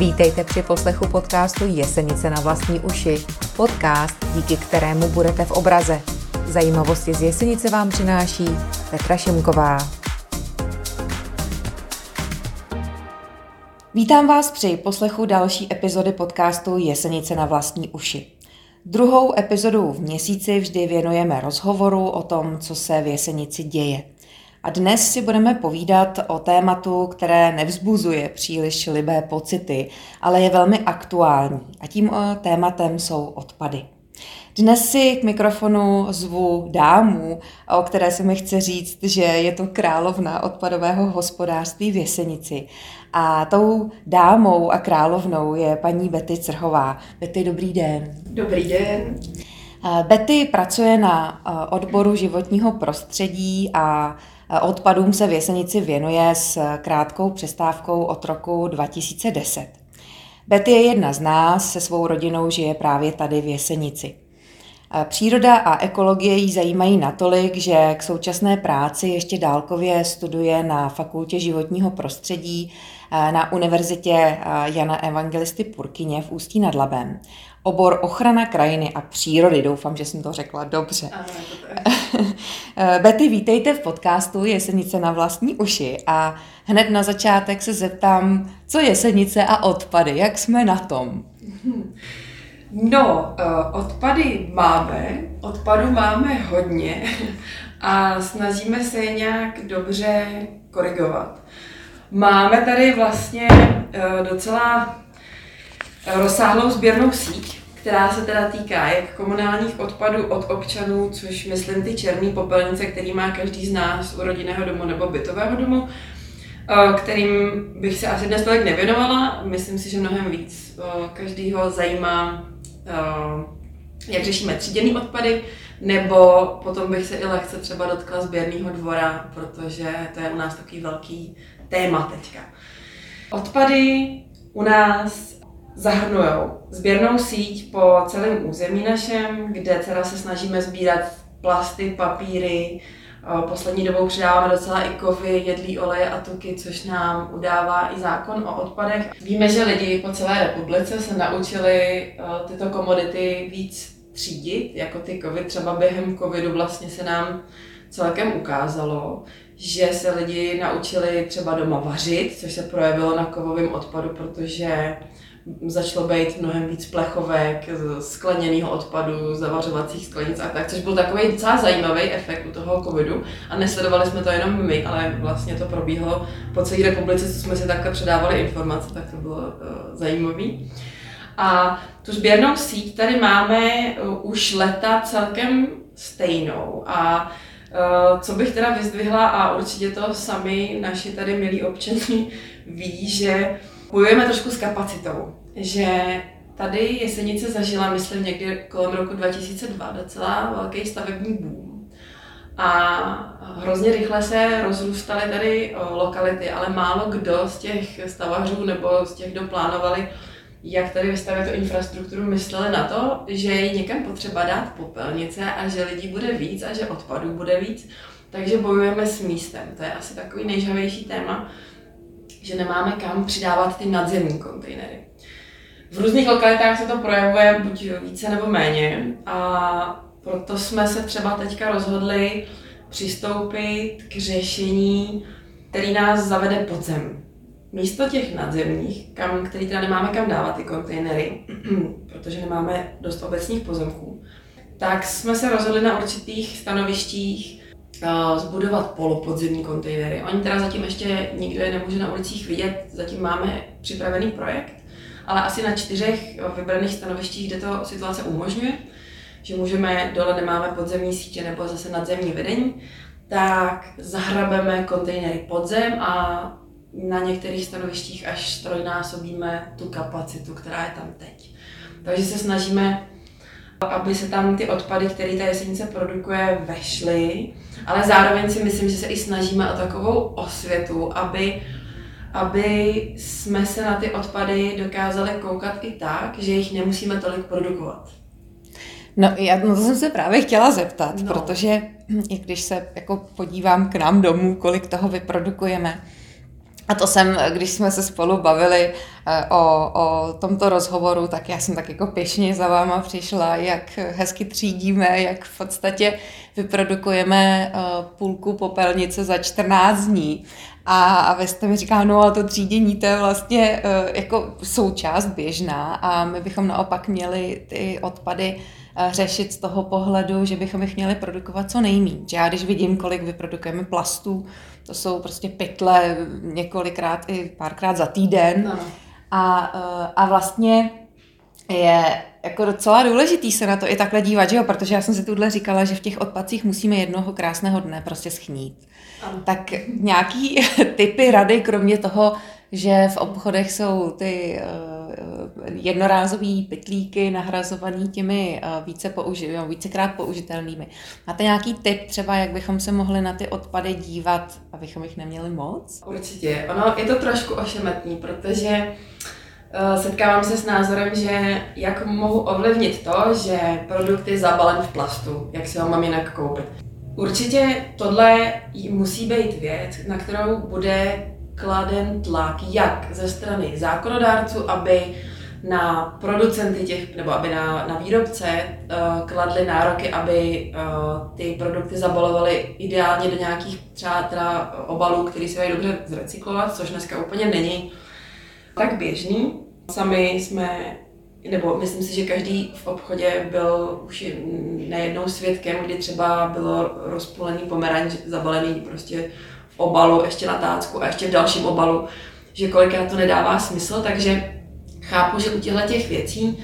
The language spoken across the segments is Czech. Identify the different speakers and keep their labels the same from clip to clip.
Speaker 1: Vítejte při poslechu podcastu Jesenice na vlastní uši. Podcast, díky kterému budete v obraze. Zajímavosti z Jesenice vám přináší Petra Šimková. Vítám vás při poslechu další epizody podcastu Jesenice na vlastní uši. Druhou epizodu v měsíci vždy věnujeme rozhovoru o tom, co se v Jesenici děje. A dnes si budeme povídat o tématu, které nevzbuzuje příliš libé pocity, ale je velmi aktuální. A tím eh, tématem jsou odpady. Dnes si k mikrofonu zvu dámu, o které se mi chce říct, že je to královna odpadového hospodářství v Jesenici. A tou dámou a královnou je paní Betty Crhová. Betty, dobrý den.
Speaker 2: Dobrý den.
Speaker 1: Eh, Betty pracuje na eh, odboru životního prostředí a Odpadům se v Jesenici věnuje s krátkou přestávkou od roku 2010. Betty je jedna z nás, se svou rodinou žije právě tady v Jesenici. Příroda a ekologie jí zajímají natolik, že k současné práci ještě dálkově studuje na Fakultě životního prostředí na Univerzitě Jana Evangelisty Purkyně v Ústí nad Labem obor ochrana krajiny a přírody. Doufám, že jsem to řekla dobře. Betty, vítejte v podcastu Jesenice na vlastní uši a hned na začátek se zeptám, co Jesenice a odpady, jak jsme na tom?
Speaker 2: No, eh, odpady máme, odpadu máme hodně a snažíme se je nějak dobře korigovat. Máme tady vlastně eh, docela rozsáhlou sběrnou síť, která se teda týká jak komunálních odpadů od občanů, což myslím ty černé popelnice, který má každý z nás u rodinného domu nebo bytového domu, eh, kterým bych se asi dnes tolik nevěnovala. Myslím si, že mnohem víc eh, každýho zajímá, eh, jak řešíme tříděný odpady, nebo potom bych se i lehce třeba dotkla sběrného dvora, protože to je u nás takový velký téma teďka. Odpady u nás zahrnují sběrnou síť po celém území našem, kde teda se snažíme sbírat plasty, papíry, Poslední dobou přidáváme docela i kovy, jedlý oleje a tuky, což nám udává i zákon o odpadech. Víme, že lidi po celé republice se naučili tyto komodity víc třídit, jako ty kovy. Třeba během covidu vlastně se nám celkem ukázalo, že se lidi naučili třeba doma vařit, což se projevilo na kovovém odpadu, protože začalo být mnohem víc plechovek, skleněného odpadu, zavařovacích sklenic a tak, což byl takový docela zajímavý efekt u toho covidu. A nesledovali jsme to jenom my, ale vlastně to probíhalo po celé republice, co jsme si takhle předávali informace, tak to bylo uh, zajímavé. A tu sběrnou síť tady máme uh, už leta celkem stejnou. A uh, co bych teda vyzdvihla, a určitě to sami naši tady milí občany ví, že bojujeme trošku s kapacitou, že tady Jesenice zažila, myslím, někdy kolem roku 2002 docela velký stavební boom. A hrozně rychle se rozrůstaly tady lokality, ale málo kdo z těch stavařů nebo z těch, kdo plánovali, jak tady vystavit tu infrastrukturu, mysleli na to, že je někam potřeba dát popelnice a že lidí bude víc a že odpadů bude víc. Takže bojujeme s místem. To je asi takový nejžavější téma že nemáme kam přidávat ty nadzemní kontejnery. V různých lokalitách se to projevuje buď více nebo méně a proto jsme se třeba teďka rozhodli přistoupit k řešení, který nás zavede pod zem. Místo těch nadzemních, kam, který teda nemáme kam dávat ty kontejnery, protože nemáme dost obecních pozemků, tak jsme se rozhodli na určitých stanovištích zbudovat polopodzemní kontejnery. Oni teda zatím ještě nikdo je nemůže na ulicích vidět, zatím máme připravený projekt, ale asi na čtyřech vybraných stanovištích, kde to situace umožňuje, že můžeme, dole nemáme podzemní sítě nebo zase nadzemní vedení, tak zahrabeme kontejnery podzem a na některých stanovištích až trojnásobíme tu kapacitu, která je tam teď. Takže se snažíme, aby se tam ty odpady, které ta jesenice produkuje, vešly ale zároveň si myslím, že se i snažíme o takovou osvětu, aby, aby jsme se na ty odpady dokázali koukat i tak, že jich nemusíme tolik produkovat.
Speaker 1: No, já no to jsem se právě chtěla zeptat, no. protože i když se jako podívám k nám domů, kolik toho vyprodukujeme, A to jsem, když jsme se spolu bavili eh, o, o tomto rozhovoru, tak já jsem tak jako pěšně za váma přišla, jak hezky třídíme, jak v podstatě vyprodukujeme eh, půlku popelnice za 14 dní. A, a vy jste mi říkala, no a to třídění to je vlastně uh, jako součást běžná a my bychom naopak měli ty odpady řešit z toho pohledu, že bychom jich měli produkovat co nejméně. Já když vidím, kolik vyprodukujeme plastů, to jsou prostě pytle několikrát i párkrát za týden. No. A, uh, a vlastně je jako docela důležitý se na to i takhle dívat, že jo? protože já jsem si tuhle říkala, že v těch odpadcích musíme jednoho krásného dne prostě schnít. Ano. Tak nějaký typy rady, kromě toho, že v obchodech jsou ty uh, jednorázové pytlíky nahrazované těmi uh, více použi- no, vícekrát použitelnými. Máte nějaký tip třeba, jak bychom se mohli na ty odpady dívat, abychom jich neměli moc?
Speaker 2: Určitě. Ono je to trošku ošemetný, protože uh, setkávám se s názorem, že jak mohu ovlivnit to, že produkt je zabalen v plastu, jak si ho mám jinak koupit. Určitě tohle musí být věc, na kterou bude kladen tlak jak ze strany zákonodárců, aby na producenty těch, nebo aby na, na výrobce uh, kladly nároky, aby uh, ty produkty zabalovaly ideálně do nějakých třeba teda obalů, který se dají dobře zrecyklovat, což dneska úplně není tak běžný. Sami jsme nebo myslím si, že každý v obchodě byl už nejednou svědkem, kdy třeba bylo rozpůlený pomeranč zabalený prostě v obalu, ještě na tácku a ještě v dalším obalu, že kolikrát to nedává smysl, takže chápu, že u těchto těch věcí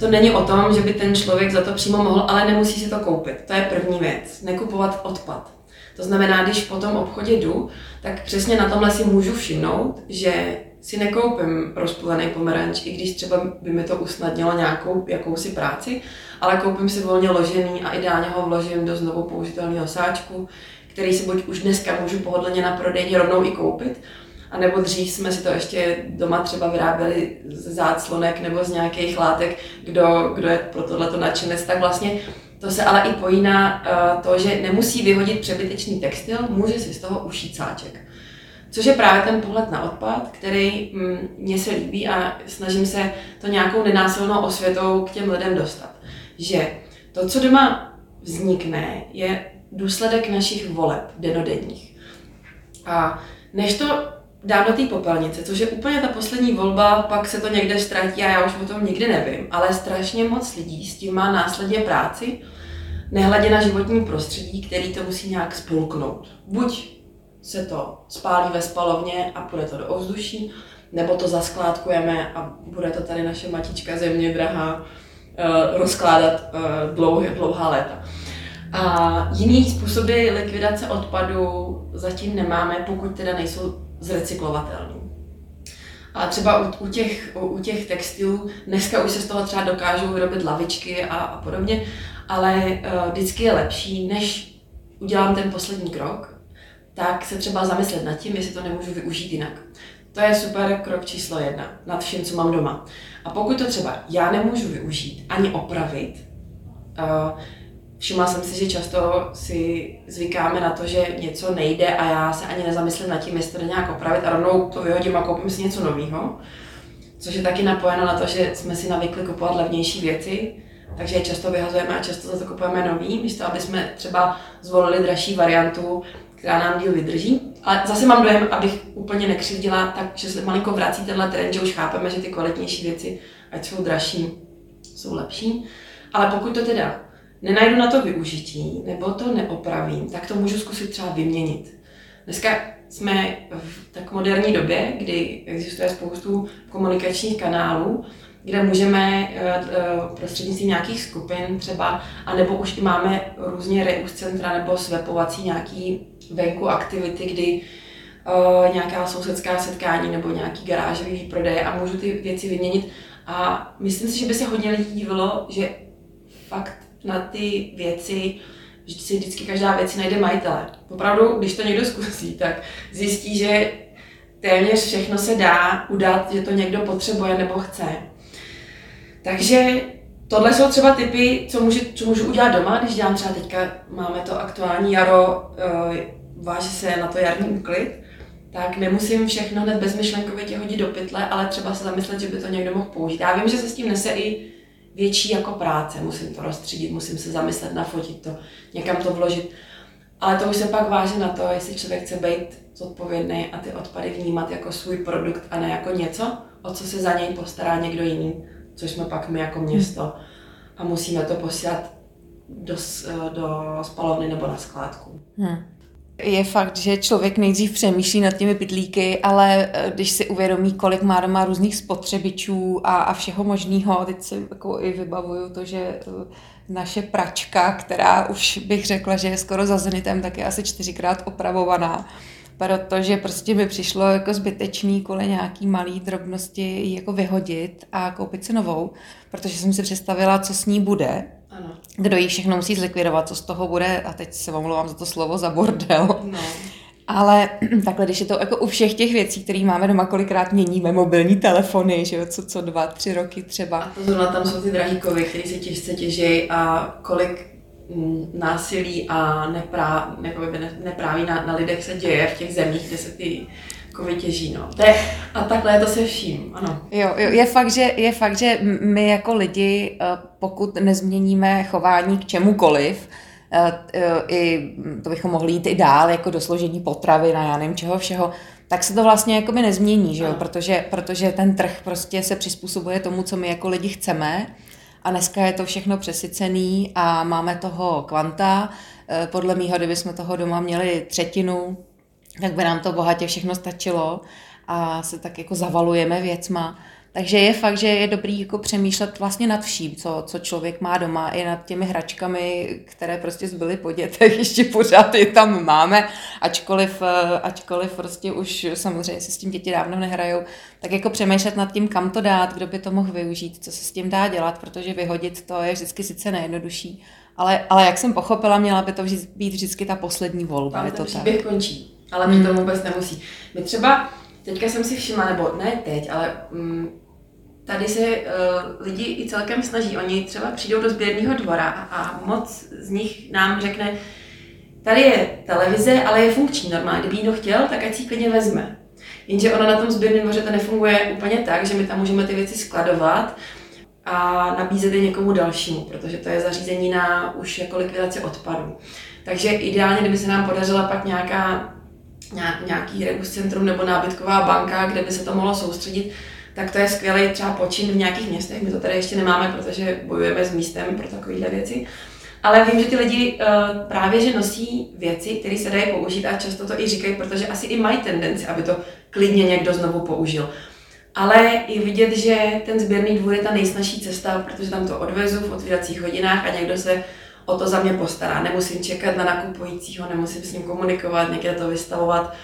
Speaker 2: to není o tom, že by ten člověk za to přímo mohl, ale nemusí si to koupit. To je první věc. Nekupovat odpad. To znamená, když po tom obchodě jdu, tak přesně na tomhle si můžu všimnout, že si nekoupím rozpůlený pomeranč, i když třeba by mi to usnadnilo nějakou jakousi práci, ale koupím si volně ložený a ideálně ho vložím do znovu použitelného sáčku, který si buď už dneska můžu pohodlně na prodejně rovnou i koupit, a nebo dřív jsme si to ještě doma třeba vyráběli z záclonek nebo z nějakých látek, kdo, kdo je pro tohleto nadšenec, tak vlastně to se ale i pojí na uh, to, že nemusí vyhodit přebytečný textil, může si z toho ušít sáček. Což je právě ten pohled na odpad, který mm, mně se líbí a snažím se to nějakou nenásilnou osvětou k těm lidem dostat. Že to, co doma vznikne, je důsledek našich voleb denodenních. A než to dám do té popelnice, což je úplně ta poslední volba, pak se to někde ztratí a já už o tom nikdy nevím, ale strašně moc lidí s tím má následně práci, nehledě na životní prostředí, který to musí nějak spolknout. Buď se to spálí ve spalovně a půjde to do ovzduší, nebo to zaskládkujeme a bude to tady naše matička země drahá uh, rozkládat uh, dlouhé, dlouhá léta. A jiný způsoby likvidace odpadu zatím nemáme, pokud teda nejsou zrecyklovatelný. A třeba u, u, těch, u, u těch textilů, dneska už se z toho třeba dokážou vyrobit lavičky a, a podobně, ale uh, vždycky je lepší, než udělám ten poslední krok, tak se třeba zamyslet nad tím, jestli to nemůžu využít jinak. To je super krok číslo jedna nad vším, co mám doma. A pokud to třeba já nemůžu využít ani opravit, uh, všimla jsem si, že často si zvykáme na to, že něco nejde a já se ani nezamyslím nad tím, jestli to nějak opravit a rovnou to vyhodím a koupím si něco nového. Což je taky napojeno na to, že jsme si navykli kupovat levnější věci, takže je často vyhazujeme a často za to kupujeme nový, místo aby jsme třeba zvolili dražší variantu, která nám díl vydrží. Ale zase mám dojem, abych úplně nekřivdila, takže se malinko vrací tenhle trend, že už chápeme, že ty kvalitnější věci, ať jsou dražší, jsou lepší. Ale pokud to teda nenajdu na to využití nebo to neopravím, tak to můžu zkusit třeba vyměnit. Dneska jsme v tak moderní době, kdy existuje spoustu komunikačních kanálů, kde můžeme eh, eh, prostřednictvím nějakých skupin třeba, anebo už i máme různě reus centra nebo svepovací nějaký venku aktivity, kdy uh, nějaká sousedská setkání nebo nějaký garážový výprodej a můžu ty věci vyměnit. A myslím si, že by se hodně lidí dívalo, že fakt na ty věci že si vždycky každá věc najde majitele. Opravdu, když to někdo zkusí, tak zjistí, že téměř všechno se dá udat, že to někdo potřebuje nebo chce. Takže tohle jsou třeba typy, co můžu, co můžu udělat doma, když dělám třeba teďka, máme to aktuální jaro, uh, váže se na to jarní úklid, tak nemusím všechno hned bezmyšlenkovitě hodit do pytle, ale třeba se zamyslet, že by to někdo mohl použít. Já vím, že se s tím nese i větší jako práce, musím to rozstřídit, musím se zamyslet, nafotit to, někam to vložit. Ale to už se pak váží na to, jestli člověk chce být zodpovědný a ty odpady vnímat jako svůj produkt a ne jako něco, o co se za něj postará někdo jiný, což jsme pak my jako město. A musíme to posílat do, do spalovny nebo na skládku. Hmm.
Speaker 1: Je fakt, že člověk nejdřív přemýšlí nad těmi pytlíky, ale eh, když si uvědomí, kolik má doma různých spotřebičů a, a všeho možného, teď si jako i vybavuju to, že eh, naše pračka, která už bych řekla, že je skoro za zenitem, tak je asi čtyřikrát opravovaná protože prostě mi přišlo jako zbytečný kvůli nějaký malý drobnosti jako vyhodit a koupit si novou, protože jsem si představila, co s ní bude, ano. kdo ji všechno musí zlikvidovat, co z toho bude, a teď se omlouvám za to slovo, za bordel. No. Ale takhle, když je to jako u všech těch věcí, které máme doma, kolikrát měníme mobilní telefony, že jo, co, co dva, tři roky třeba.
Speaker 2: A to zrovna tam jsou ty drahý kovy, které se těžce těží a kolik mm, násilí a neprá, nepráví na, na lidech se děje v těch zemích, kde se ty kovy těží. No. To je, a takhle je to se vším, ano.
Speaker 1: Jo, jo je, fakt, že, je fakt, že my jako lidi, eh, pokud nezměníme chování k čemukoliv, Eh, eh, i to bychom mohli jít i dál, jako do složení potravy, na já nevím čeho všeho, tak se to vlastně jako by nezmění, že jo? Protože, protože ten trh prostě se přizpůsobuje tomu, co my jako lidi chceme a dneska je to všechno přesycený a máme toho kvanta. Podle mýho, kdybychom toho doma měli třetinu, tak by nám to bohatě všechno stačilo a se tak jako zavalujeme věcma. Takže je fakt, že je dobrý jako přemýšlet vlastně nad vším, co, co člověk má doma, i nad těmi hračkami, které prostě zbyly po dětech, ještě pořád je tam máme, ačkoliv, eh, ačkoliv prostě už samozřejmě se s tím děti dávno nehrajou, tak jako přemýšlet nad tím, kam to dát, kdo by to mohl využít, co se s tím dá dělat, protože vyhodit to je vždycky sice nejjednodušší, ale, ale jak jsem pochopila, měla by to být vždycky ta poslední volba.
Speaker 2: Tam
Speaker 1: je to
Speaker 2: tak. končí, ale mm. to vůbec nemusí. My třeba, teďka jsem si všimla, nebo ne teď, ale mm, tady se uh, lidi i celkem snaží. Oni třeba přijdou do sběrného dvora a moc z nich nám řekne, tady je televize, ale je funkční normálně. Kdyby někdo chtěl, tak ať si klidně vezme. Jenže ono na tom sběrném dvoře to nefunguje úplně tak, že my tam můžeme ty věci skladovat a nabízet je někomu dalšímu, protože to je zařízení na už jako likvidaci odpadů. Takže ideálně, kdyby se nám podařila pak nějaká, nějaký rebus centrum nebo nábytková banka, kde by se to mohlo soustředit, tak to je skvělý třeba počin v nějakých městech. My to tady ještě nemáme, protože bojujeme s místem pro takovéhle věci. Ale vím, že ty lidi uh, právě že nosí věci, které se dají použít a často to i říkají, protože asi i mají tendenci, aby to klidně někdo znovu použil. Ale i vidět, že ten sběrný dvůr je ta nejsnažší cesta, protože tam to odvezu v otvíracích hodinách a někdo se o to za mě postará. Nemusím čekat na nakupujícího, nemusím s ním komunikovat, někde to vystavovat.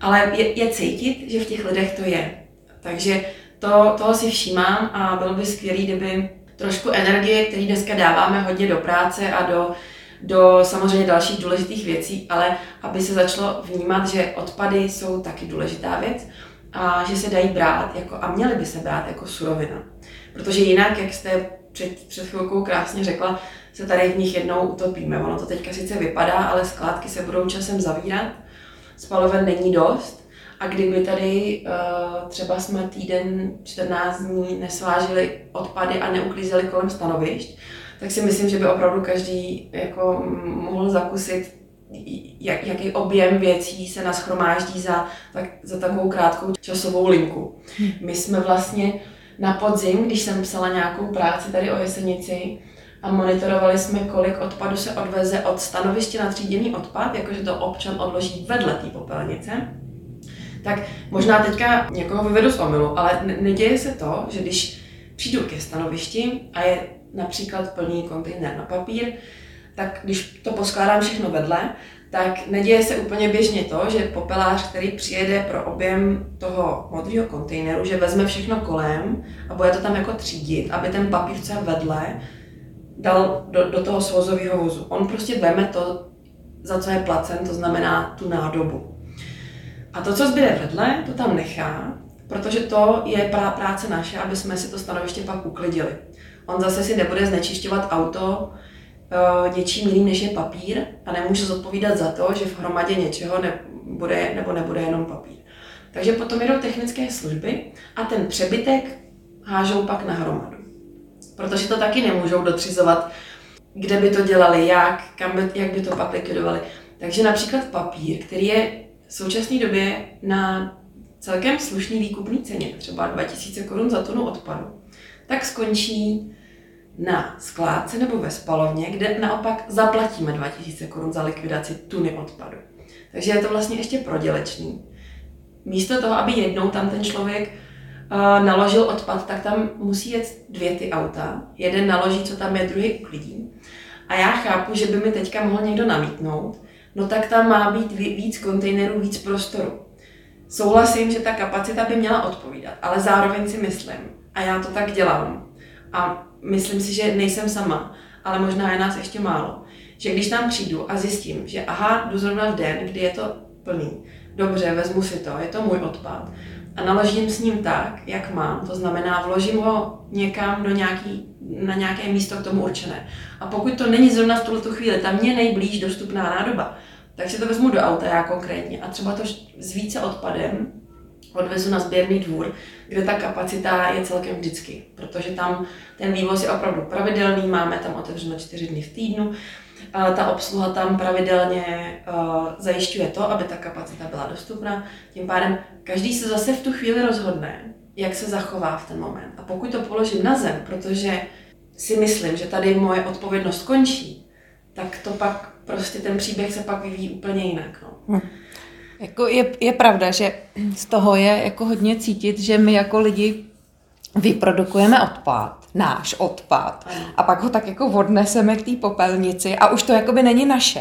Speaker 2: Ale je, je cítit, že v těch lidech to je. Takže to, toho si všímám a bylo by skvělé, kdyby trošku energie, který dneska dáváme hodně do práce a do, do samozřejmě dalších důležitých věcí, ale aby se začalo vnímat, že odpady jsou taky důležitá věc a že se dají brát jako, a měly by se brát jako surovina. Protože jinak, jak jste před, před chvilkou krásně řekla, se tady v nich jednou utopíme. Ono to teďka sice vypadá, ale skládky se budou časem zavírat, spaloven není dost a kdyby tady uh, třeba jsme týden, 14 dní nesvážili odpady a neuklízeli kolem stanovišť, tak si myslím, že by opravdu každý jako mohl zakusit, jak, jaký objem věcí se naschromáždí za, tak, za takovou krátkou časovou linku. Hmm. My jsme vlastně na podzim, když jsem psala nějakou práci tady o Jesenici, a monitorovali jsme, kolik odpadu se odveze od stanoviště na tříděný odpad, jakože to občan odloží vedle té popelnice, tak možná teďka někoho vyvedu z omilu, ale neděje se to, že když přijdu ke stanovišti a je například plný kontejner na papír, tak když to poskládám všechno vedle, tak neděje se úplně běžně to, že popelář, který přijede pro objem toho modrého kontejneru, že vezme všechno kolem a bude to tam jako třídit, aby ten papír, co je vedle, dal do, do toho svozového vozu. On prostě veme to, za co je placen, to znamená tu nádobu. A to, co zbyde vedle, to tam nechá, protože to je práce naše, aby jsme si to stanoviště pak uklidili. On zase si nebude znečišťovat auto uh, něčím jiným, než je papír a nemůže zodpovídat za to, že v hromadě něčeho ne, bude nebo nebude jenom papír. Takže potom jedou technické služby a ten přebytek hážou pak na hromadu. Protože to taky nemůžou dotřizovat, kde by to dělali, jak, kam by, jak by to pak likvidovali. Takže například papír, který je v současné době na celkem slušný výkupní ceně, třeba 2000 korun za tunu odpadu, tak skončí na skládce nebo ve spalovně, kde naopak zaplatíme 2000 korun za likvidaci tuny odpadu. Takže je to vlastně ještě prodělečný. Místo toho, aby jednou tam ten člověk uh, naložil odpad, tak tam musí jet dvě ty auta. Jeden naloží, co tam je, druhý uklidí. A já chápu, že by mi teďka mohl někdo namítnout, no tak tam má být víc kontejnerů, víc prostoru. Souhlasím, že ta kapacita by měla odpovídat, ale zároveň si myslím, a já to tak dělám, a myslím si, že nejsem sama, ale možná je nás ještě málo, že když tam přijdu a zjistím, že aha, jdu zrovna v den, kdy je to plný, dobře, vezmu si to, je to můj odpad a naložím s ním tak, jak mám, to znamená, vložím ho někam do nějaký, na nějaké místo k tomu určené. A pokud to není zrovna v tuto chvíli, tam mě nejblíž dostupná nádoba, tak si to vezmu do auta já konkrétně. A třeba to s více odpadem odvezu na sběrný dvůr, kde ta kapacita je celkem vždycky, protože tam ten vývoz je opravdu pravidelný, máme tam otevřeno čtyři dny v týdnu, ta obsluha tam pravidelně zajišťuje to, aby ta kapacita byla dostupná. Tím pádem každý se zase v tu chvíli rozhodne, jak se zachová v ten moment. A pokud to položím na zem, protože si myslím, že tady moje odpovědnost končí, tak to pak prostě ten příběh se pak vyvíjí úplně jinak. No. Hm.
Speaker 1: Jako je, je pravda, že z toho je jako hodně cítit, že my jako lidi vyprodukujeme odpad, náš odpad, a pak ho tak jako odneseme k té popelnici a už to jakoby není naše.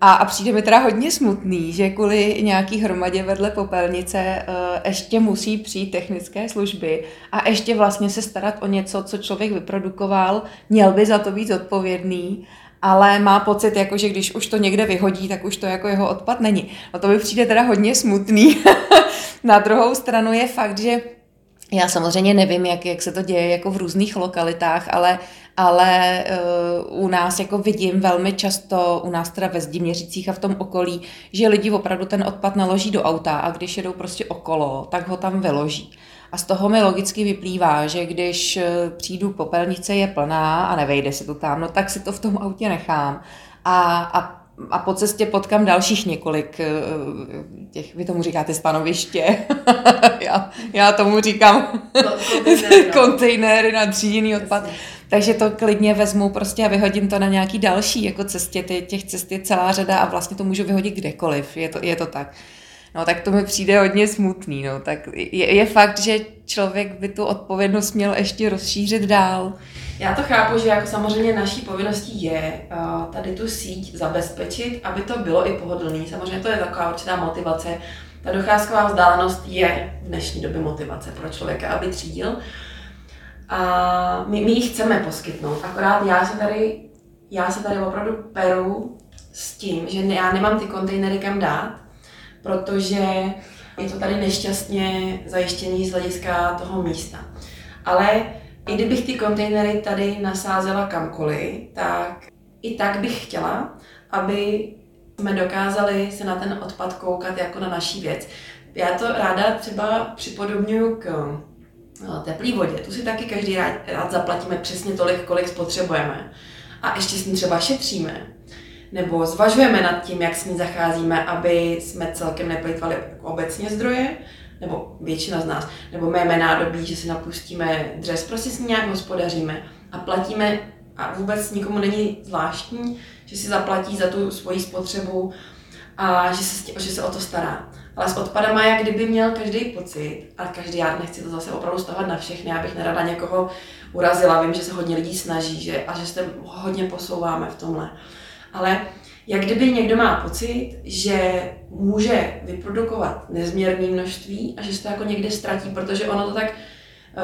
Speaker 1: A, a přijde mi teda hodně smutný, že kvůli nějaký hromadě vedle popelnice uh, ještě musí přijít technické služby a ještě vlastně se starat o něco, co člověk vyprodukoval, měl by za to být odpovědný ale má pocit, jako, že když už to někde vyhodí, tak už to jako jeho odpad není. No to mi přijde teda hodně smutný. Na druhou stranu je fakt, že já samozřejmě nevím, jak, jak se to děje jako v různých lokalitách, ale, ale uh, u nás jako vidím velmi často, u nás teda ve Zdiměřicích a v tom okolí, že lidi opravdu ten odpad naloží do auta a když jedou prostě okolo, tak ho tam vyloží. A z toho mi logicky vyplývá, že když eh, přijdu popelnice je plná a nevejde se to tam, no tak si to v tom autě nechám. A, a a po cestě potkám dalších několik eh, těch, vy tomu říkáte stanoviště, já, já tomu říkám kontejnery na tříděný odpad. Takže to klidně vezmu prostě a vyhodím to na nějaký další jako cestě. Těch cest je celá řada a vlastně to můžu vyhodit kdekoliv, je to, je to tak. No tak to mi přijde hodně smutný, no. Tak je, je fakt, že člověk by tu odpovědnost měl ještě rozšířit dál.
Speaker 2: Já to chápu, že jako samozřejmě naší povinností je uh, tady tu síť zabezpečit, aby to bylo i pohodlný. Samozřejmě to je taková určitá motivace. Ta docházková vzdálenost je v dnešní době motivace pro člověka, aby třídil. A my, my ji chceme poskytnout, akorát já se tady, já se tady opravdu peru s tím, že já nemám ty kontejnery kam dát, protože je to tady nešťastně zajištění z hlediska toho místa. Ale i kdybych ty kontejnery tady nasázela kamkoliv, tak i tak bych chtěla, aby jsme dokázali se na ten odpad koukat jako na naší věc. Já to ráda třeba připodobňuji k eh, teplý vodě. Tu si taky každý rád, rád zaplatíme přesně tolik, kolik spotřebujeme. A ještě s ní třeba šetříme nebo zvažujeme nad tím, jak s ní zacházíme, aby jsme celkem neplýtvali obecně zdroje, nebo většina z nás, nebo méme nádobí, že si napustíme dřez, prostě s ní nějak hospodaříme a platíme a vůbec nikomu není zvláštní, že si zaplatí za tu svoji spotřebu a že se, že se o to stará. Ale s odpadama, jak kdyby měl každý pocit, a každý, já nechci to zase opravdu stavovat na všechny, já bych nerada někoho urazila, vím, že se hodně lidí snaží že, a že se hodně posouváme v tomhle ale jak kdyby někdo má pocit, že může vyprodukovat nezměrné množství a že se to jako někde ztratí, protože ono to tak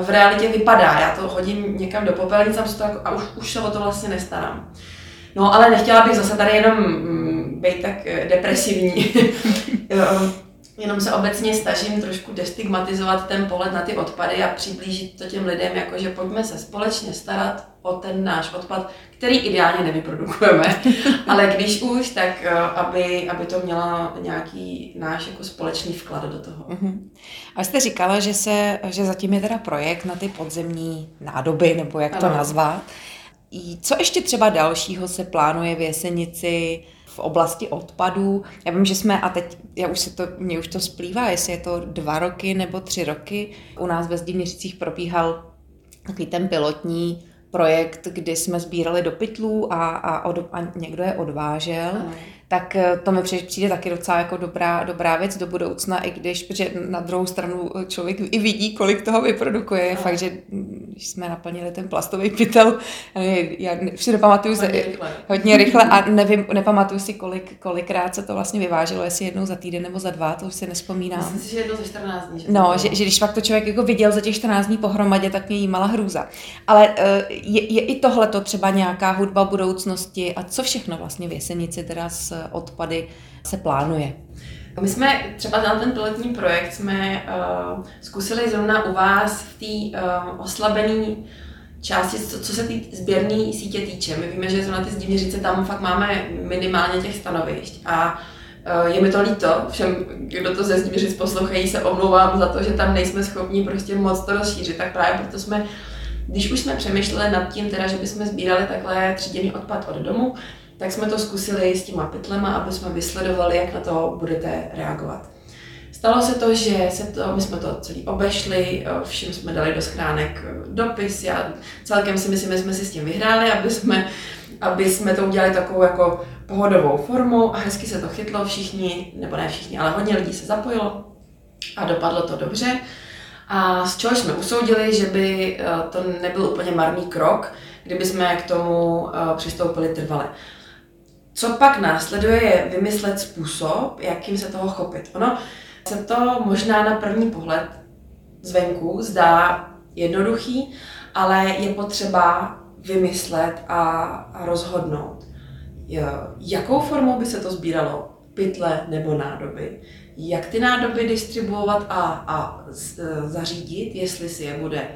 Speaker 2: v realitě vypadá. Já to hodím někam do popelnice a, jako, a už, už se o to vlastně nestarám. No ale nechtěla bych zase tady jenom mm, být tak eh, depresivní. Jenom se obecně snažím trošku destigmatizovat ten pohled na ty odpady a přiblížit to těm lidem, jakože pojďme se společně starat o ten náš odpad, který ideálně nevyprodukujeme, ale když už, tak eh, aby, aby to mělo nějaký náš jako společný vklad do toho. Uh-huh.
Speaker 1: A jste říkala, že, se, že zatím je teda projekt na ty podzemní nádoby, nebo jak ano. to nazvat. Co ještě třeba dalšího se plánuje v Jesenici? V oblasti odpadů. Já vím, že jsme, a teď já už se to, mě už to splývá, jestli je to dva roky nebo tři roky. U nás ve Zdiměřicích probíhal takový ten pilotní projekt, kdy jsme sbírali do pytlů a, a, od, a někdo je odvážel. Mm tak eh, to mi přijde taky docela jako dobrá, dobrá věc do budoucna, i když, protože na druhou stranu člověk i vidí, kolik toho vyprodukuje. Je fakt, že když jsme naplnili ten plastový pytel, já si nepamatuju hodně, rychle. hodně rychle a nevím, nepamatuju si, kolik, kolikrát se to vlastně vyváželo, jestli jednou za týden nebo za dva, to už si nespomínám.
Speaker 2: Myslím si, že jednou za 14 dní.
Speaker 1: Že no, že, že, když pak to člověk jako viděl za těch 14 dní pohromadě, tak mě jímala hrůza. Ale eh, je, je i tohle to třeba nějaká hudba budoucnosti a co všechno vlastně v Jesenici teda s odpady se plánuje.
Speaker 2: My jsme třeba na ten pilotní projekt jsme uh, zkusili zrovna u vás v té uh, oslabené části, co, co se té sběrné sítě týče. My víme, že zrovna ty zdivněřice tam fakt máme minimálně těch stanovišť a uh, je mi to líto, všem, kdo to ze Zdivněřic poslouchají, se omlouvám za to, že tam nejsme schopni prostě moc to rozšířit, tak právě proto jsme když už jsme přemýšleli nad tím, teda, že bychom sbírali takhle tříděný odpad od domu, tak jsme to zkusili s těma pytlema, aby jsme vysledovali, jak na to budete reagovat. Stalo se to, že se to, my jsme to celý obešli, všem jsme dali do schránek dopis, já celkem si myslím, že jsme si s tím vyhráli, aby jsme, aby jsme to udělali takovou jako pohodovou formou a hezky se to chytlo, všichni, nebo ne všichni, ale hodně lidí se zapojilo a dopadlo to dobře. A z čeho jsme usoudili, že by eh, to nebyl úplně marný krok, kdyby jsme k tomu eh, přistoupili trvale. Co pak následuje, je vymyslet způsob, jakým se toho chopit. Ono se to možná na první pohled zvenku zdá jednoduchý, ale je potřeba vymyslet a, rozhodnout, jakou formou by se to sbíralo, pytle nebo nádoby, jak ty nádoby distribuovat a, a zařídit, jestli si je bude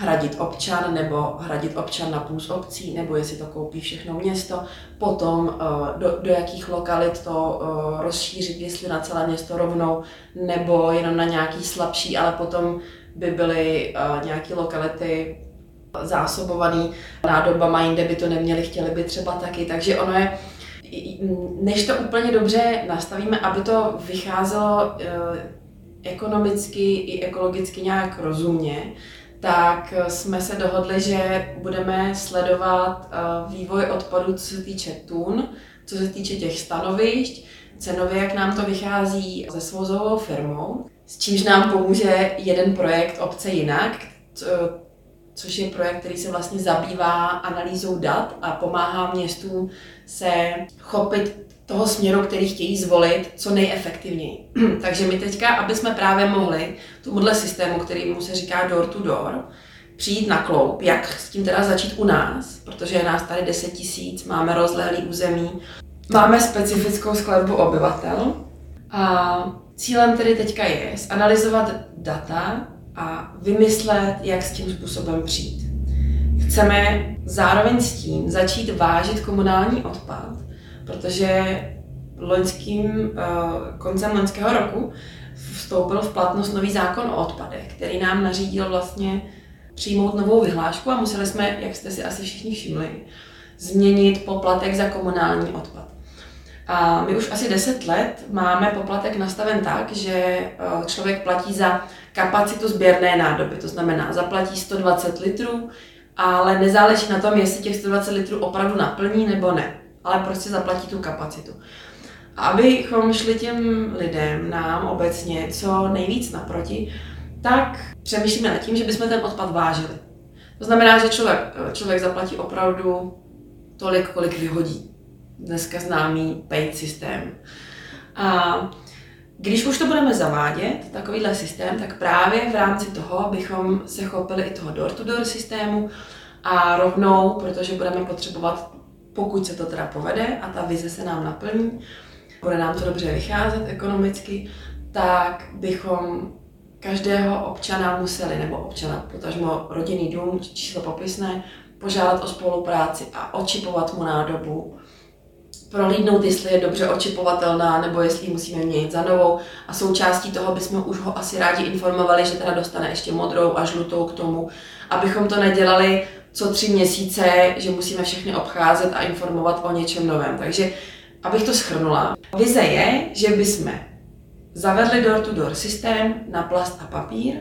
Speaker 2: hradit občan nebo hradit občan na půl obcí, nebo jestli to koupí všechno město, potom eh, do, do jakých lokalit to eh, rozšířit, jestli na celé město rovnou, nebo jenom na nějaký slabší, ale potom by byly eh, nějaké lokality zásobovaný nádobama, jinde by to neměli, chtěli by třeba taky, takže ono je, než to úplně dobře nastavíme, aby to vycházelo ekonomicky i ekologicky nějak rozumně, tak eh, jsme se dohodli, že budeme sledovat eh, vývoj odpadu, co se týče tun, co se týče těch stanovišť, cenově, jak nám to vychází se svozovou firmou, s čímž nám pomůže jeden projekt Obce jinak, což je projekt, který se vlastně zabývá analýzou dat a pomáhá městům se chopit toho směru, který chtějí zvolit, co nejefektivněji. Takže my teďka, aby jsme právě mohli tomuhle systému, který mu se říká door to door, přijít na kloup, jak s tím teda začít u nás, protože je nás tady 10 tisíc, máme rozlehlý území, máme specifickou skladbu obyvatel a cílem tedy teďka je zanalizovat data a vymyslet, jak s tím způsobem přijít. Chceme zároveň s tím začít vážit komunální odpad, protože loňským, eh, koncem loňského roku vstoupil v platnost nový zákon o odpadech, který nám nařídil vlastně přijmout novou vyhlášku a museli jsme, jak jste si asi všichni všimli, změnit poplatek za komunální odpad. A my už asi 10 let máme poplatek nastaven tak, že eh, člověk platí za kapacitu sběrné nádoby, to znamená zaplatí 120 litrů, ale nezáleží na tom, jestli těch 120 litrů opravdu naplní nebo ne ale prostě zaplatí tu kapacitu. Abychom šli těm lidem, nám obecně, co nejvíc naproti, tak přemýšlíme nad tím, že bychom ten odpad vážili. To znamená, že člověk, člověk zaplatí opravdu tolik, kolik vyhodí. Dneska známý paid systém. A když už to budeme zavádět, takovýhle systém, tak právě v rámci toho bychom se chopili i toho door-to-door systému a rovnou, protože budeme potřebovat pokud se to teda povede a ta vize se nám naplní, bude nám to dobře vycházet ekonomicky, tak bychom každého občana museli, nebo občana, potažmo rodinný dům, číslo popisné, požádat o spolupráci a očipovat mu nádobu, prolídnout, jestli je dobře očipovatelná, nebo jestli ji musíme měnit za novou. A součástí toho bychom už ho asi rádi informovali, že teda dostane ještě modrou a žlutou k tomu, abychom to nedělali co tři měsíce, že musíme všechny obcházet a informovat o něčem novém. Takže, abych to schrnula, vize je, že bychom zavedli door-to-door systém na plast a papír,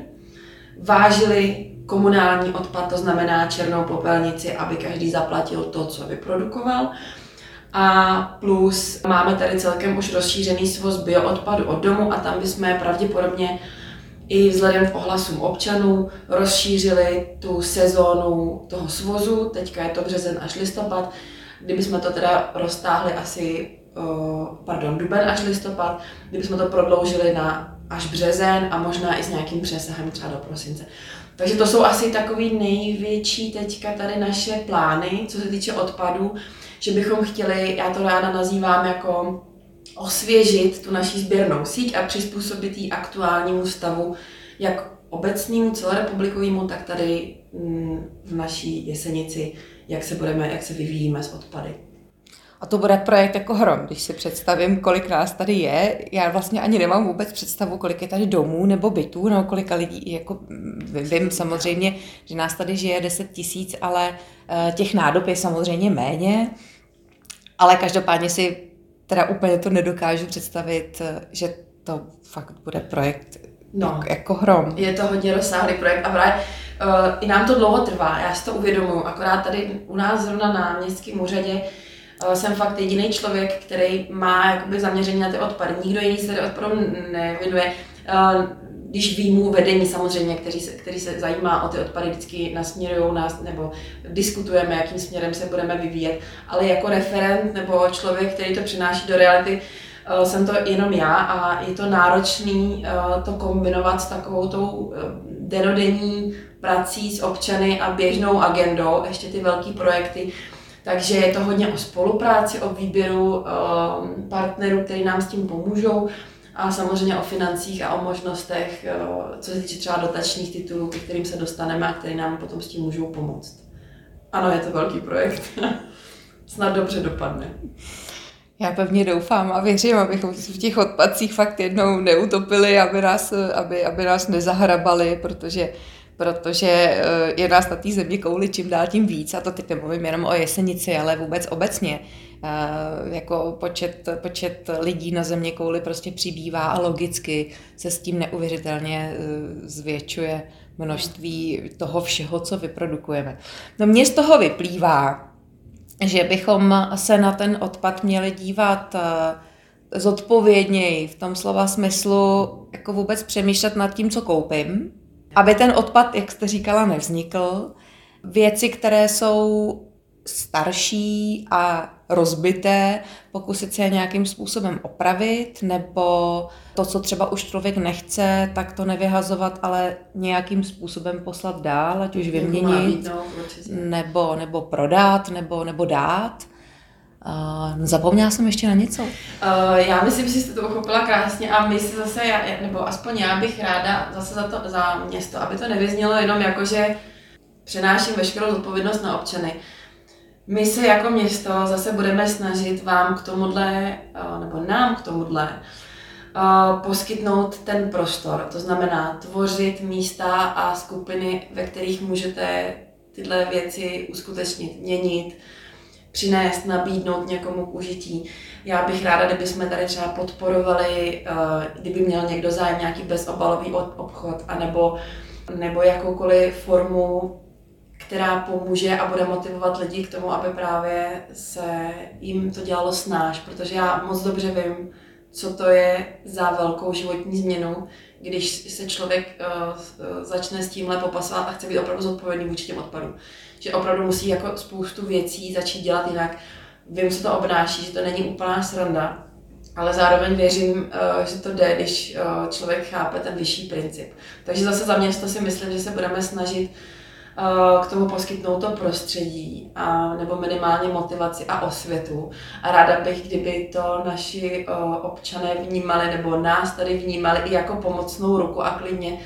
Speaker 2: vážili komunální odpad, to znamená černou popelnici, aby každý zaplatil to, co vyprodukoval. A plus máme tady celkem už rozšířený svoz bioodpadu od domu a tam bychom pravděpodobně i vzhledem k ohlasům občanů rozšířili tu sezónu toho svozu, teďka je to březen až listopad, kdybychom to teda roztáhli asi, pardon, duben až listopad, kdybychom to prodloužili na až březen a možná i s nějakým přesahem třeba do prosince. Takže to jsou asi takový největší teďka tady naše plány, co se týče odpadu, že bychom chtěli, já to ráda nazývám jako osvěžit tu naší sběrnou síť a přizpůsobit ji aktuálnímu stavu, jak obecnímu, celorepublikovému, tak tady mm, v naší jesenici, jak se budeme, jak se vyvíjíme s odpady.
Speaker 1: A to bude projekt jako hrom, když si představím, kolik nás tady je. Já vlastně ani nemám vůbec představu, kolik je tady domů nebo bytů, nebo kolika lidí. Jako, vím samozřejmě, že nás tady žije 10 tisíc, ale eh, těch nádob je samozřejmě méně. Ale každopádně si teda úplně to nedokážu představit, eh, že to fakt bude projekt no, jako hrom.
Speaker 2: Je to hodně rozsáhlý projekt a právě uh, i nám to dlouho trvá, já si to uvědomuji, akorát tady u nás zrovna na městském úřadě uh, jsem fakt jediný člověk, který má jakoby zaměření na ty odpady. Nikdo jiný se odpadům nevěnuje. Uh, když výjmu vedení samozřejmě, který se, který se zajímá o ty odpady, vždycky nasměrují nás nebo diskutujeme, jakým směrem se budeme vyvíjet, ale jako referent nebo člověk, který to přináší do reality, eh, jsem to jenom já a je to náročný eh, to kombinovat s takovou tou eh, denodenní prací s občany a běžnou agendou, ještě ty velké projekty. Takže je to hodně o spolupráci, o výběru partnerů, kteří nám s tím pomůžou a samozřejmě o financích a o možnostech, co se týče třeba dotačních titulů, ke kterým se dostaneme a které nám potom s tím můžou pomoct. Ano, je to velký projekt. Snad dobře dopadne.
Speaker 1: Já pevně doufám a věřím, abychom v těch odpadcích fakt jednou neutopili, aby nás, aby, aby nás nezahrabali, protože protože eh, je nás na té země kouli čím dál tím víc, a to teď nemluvím jenom o jesenici, ale vůbec obecně. Eh, jako počet, počet lidí na země kouli prostě přibývá a logicky se s tím neuvěřitelně eh, zvětšuje množství toho všeho, co vyprodukujeme. No mně z toho vyplývá, že bychom se na ten odpad měli dívat zodpovědněji v tom slova smyslu, jako vůbec přemýšlet nad tím, co koupím, aby ten odpad, jak jste říkala, nevznikl. Věci, které jsou starší a rozbité, pokusit se je nějakým způsobem opravit, nebo to, co třeba už člověk nechce, tak to nevyhazovat, ale nějakým způsobem poslat dál, ať už vyměnit, nebo, nebo prodat, nebo, nebo dát. Uh, zapomněla jsem ještě na něco? Uh,
Speaker 2: já myslím, že jste to pochopila krásně a my si zase, nebo aspoň já bych ráda zase za, to, za město, aby to nevyznělo jenom jako, že přenáším veškerou zodpovědnost na občany. My se jako město zase budeme snažit vám k tomuhle, uh, nebo nám k tomuhle, uh, poskytnout ten prostor. To znamená tvořit místa a skupiny, ve kterých můžete tyhle věci uskutečnit, měnit, přinést, nabídnout někomu k užití. Já bych ráda, kdyby jsme tady třeba podporovali, eh, kdyby měl někdo zájem nějaký bezobalový obchod, anebo, nebo jakoukoliv formu, která pomůže a bude motivovat lidi k tomu, aby právě se jim to dělalo snáš, protože já moc dobře vím, co to je za velkou životní změnu, když se člověk uh, začne s tímhle popasovat a chce být opravdu zodpovědný vůči těm odpadům že opravdu musí jako spoustu věcí začít dělat jinak. Vím, co to obnáší, že to není úplná sranda, ale zároveň věřím, eh, že to jde, když eh, člověk chápe ten vyšší princip. Takže zase za město si myslím, že se budeme snažit k tomu poskytnout to prostředí, a, nebo minimálně motivaci a osvětu. A ráda bych, kdyby to naši občané vnímali, nebo nás tady vnímali i jako pomocnou ruku a klidně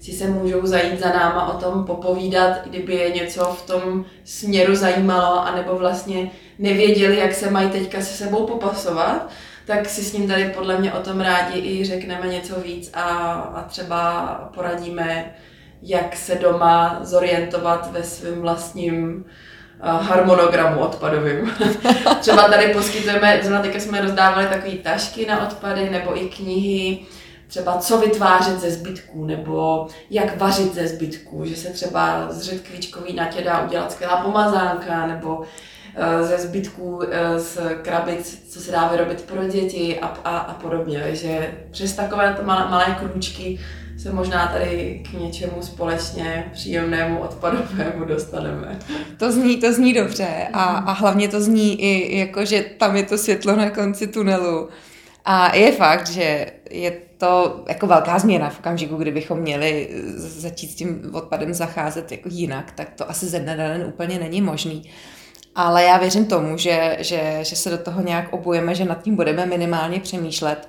Speaker 2: si se můžou zajít za náma o tom popovídat, kdyby je něco v tom směru zajímalo, anebo vlastně nevěděli, jak se mají teďka se sebou popasovat, tak si s ním tady podle mě o tom rádi i řekneme něco víc a, a třeba poradíme, jak se doma zorientovat ve svém vlastním harmonogramu odpadovým. třeba tady poskytujeme, zrovna teďka jsme rozdávali takové tašky na odpady nebo i knihy, třeba co vytvářet ze zbytků, nebo jak vařit ze zbytků, že se třeba z řetkvičkový natě dá udělat skvělá pomazánka, nebo eh, ze zbytků eh, z krabic, co se dá vyrobit pro děti a, a, a podobně. Takže přes takové malé, malé krůčky se možná tady k něčemu společně příjemnému odpadovému dostaneme.
Speaker 1: To zní, to zní dobře a, a hlavně to zní i jako, že tam je to světlo na konci tunelu. A je fakt, že je to jako velká změna v okamžiku, kdybychom měli začít s tím odpadem zacházet jako jinak, tak to asi ze dne na den úplně není možný. Ale já věřím tomu, že, že, že se do toho nějak obujeme, že nad tím budeme minimálně přemýšlet.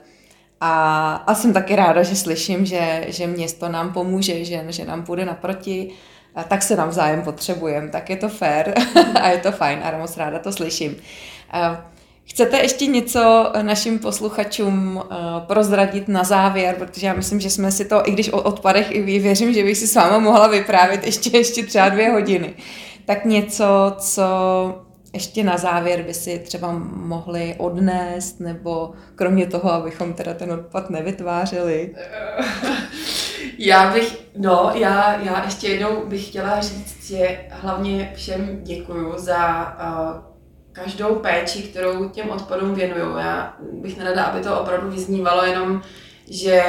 Speaker 1: A, a jsem taky ráda, že slyším, že, že město nám pomůže, že, že nám půjde naproti, a tak se navzájem potřebujeme, tak je to fair a je to fajn a moc ráda to slyším. Chcete ještě něco našim posluchačům uh, prozradit na závěr, protože já myslím, že jsme si to, i když o odpadech i věřím, že bych si s váma mohla vyprávět ještě, ještě třeba dvě hodiny, tak něco, co ještě na závěr by si třeba mohli odnést, nebo kromě toho, abychom teda ten odpad nevytvářeli?
Speaker 2: Já bych, no, já, já ještě jednou bych chtěla říct, že hlavně všem děkuju za uh, každou péči, kterou těm odpadům věnuju. Já bych nerada, aby to opravdu vyznívalo jenom, že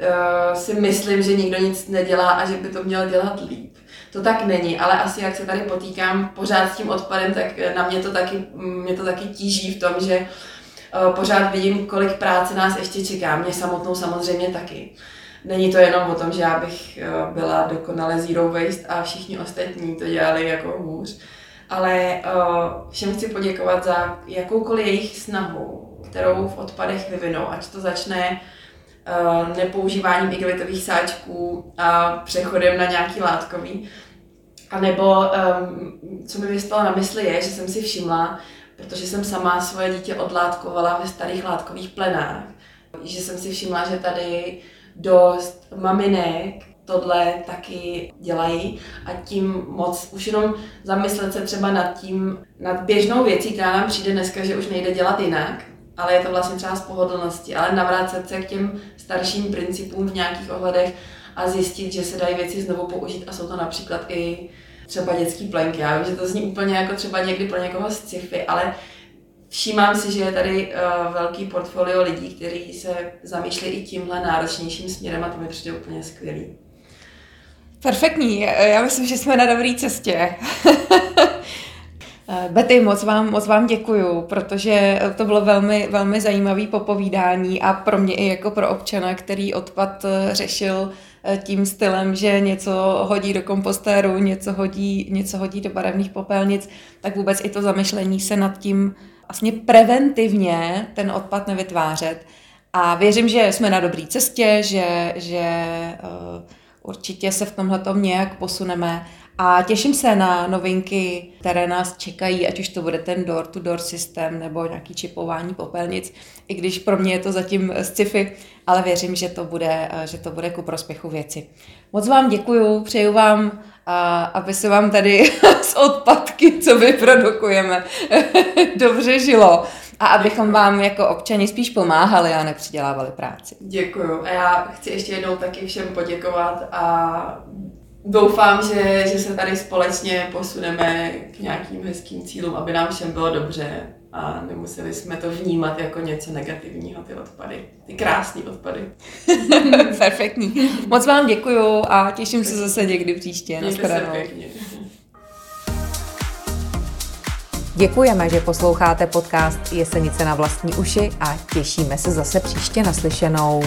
Speaker 2: uh, si myslím, že nikdo nic nedělá a že by to měl dělat líp. To tak není, ale asi jak se tady potýkám pořád s tím odpadem, tak na mě to taky, mě to taky tíží v tom, že uh, pořád vidím, kolik práce nás ještě čeká. Mě samotnou samozřejmě taky. Není to jenom o tom, že já bych uh, byla dokonale zero waste a všichni ostatní to dělali jako hůř ale všem chci poděkovat za jakoukoliv jejich snahu, kterou v odpadech vyvinou, ať to začne nepoužíváním igelitových sáčků a přechodem na nějaký látkový. A nebo um, co mi vystalo na mysli je, že jsem si všimla, protože jsem sama svoje dítě odlátkovala ve starých látkových plenách, že jsem si všimla, že tady dost maminek tohle taky dělají a tím moc už jenom zamyslet se třeba nad tím, nad běžnou věcí, která nám přijde dneska, že už nejde dělat jinak, ale je to vlastně třeba z pohodlnosti, ale navrátit se k těm starším principům v nějakých ohledech a zjistit, že se dají věci znovu použít a jsou to například i třeba dětský plenky. Já vím, že to zní úplně jako třeba někdy pro někoho z sci-fi, ale všímám si, že je tady uh, velký portfolio lidí, kteří se zamýšlí i tímhle náročnějším směrem a to mi přijde úplně skvělý.
Speaker 1: Perfektní, já myslím, že jsme na dobré cestě. Betty, moc vám, moc vám děkuju, protože to bylo velmi, velmi zajímavé popovídání a pro mě i jako pro občana, který odpad eh, řešil eh, tím stylem, že něco hodí do kompostéru, něco hodí, něco hodí do barevných popelnic, tak vůbec i to zamyšlení se nad tím vlastně preventivně ten odpad nevytvářet. A věřím, že jsme na dobré cestě, že, že uh, určitě se v tomhle nějak posuneme a těším se na novinky, které nás čekají, ať už to bude ten door-to-door systém nebo nějaký čipování popelnic, i když pro mě je to zatím sci-fi, ale věřím, že to bude, že to bude ku prospěchu věci. Moc vám děkuju, přeju vám, aby se vám tady z odpadky, co vyprodukujeme, dobře žilo a abychom vám jako občani spíš pomáhali a nepřidělávali práci.
Speaker 2: Děkuju. A já chci ještě jednou taky všem poděkovat a doufám, že, že se tady společně posuneme k nějakým hezkým cílům, aby nám všem bylo dobře a nemuseli jsme to vnímat jako něco negativního, ty odpady. Ty krásné odpady.
Speaker 1: Perfektní. Moc vám děkuju a těším se zase někdy příště.
Speaker 2: Mějte se pěkně.
Speaker 1: Děkujeme, že posloucháte podcast Jesenice na vlastní uši a těšíme se zase příště naslyšenou.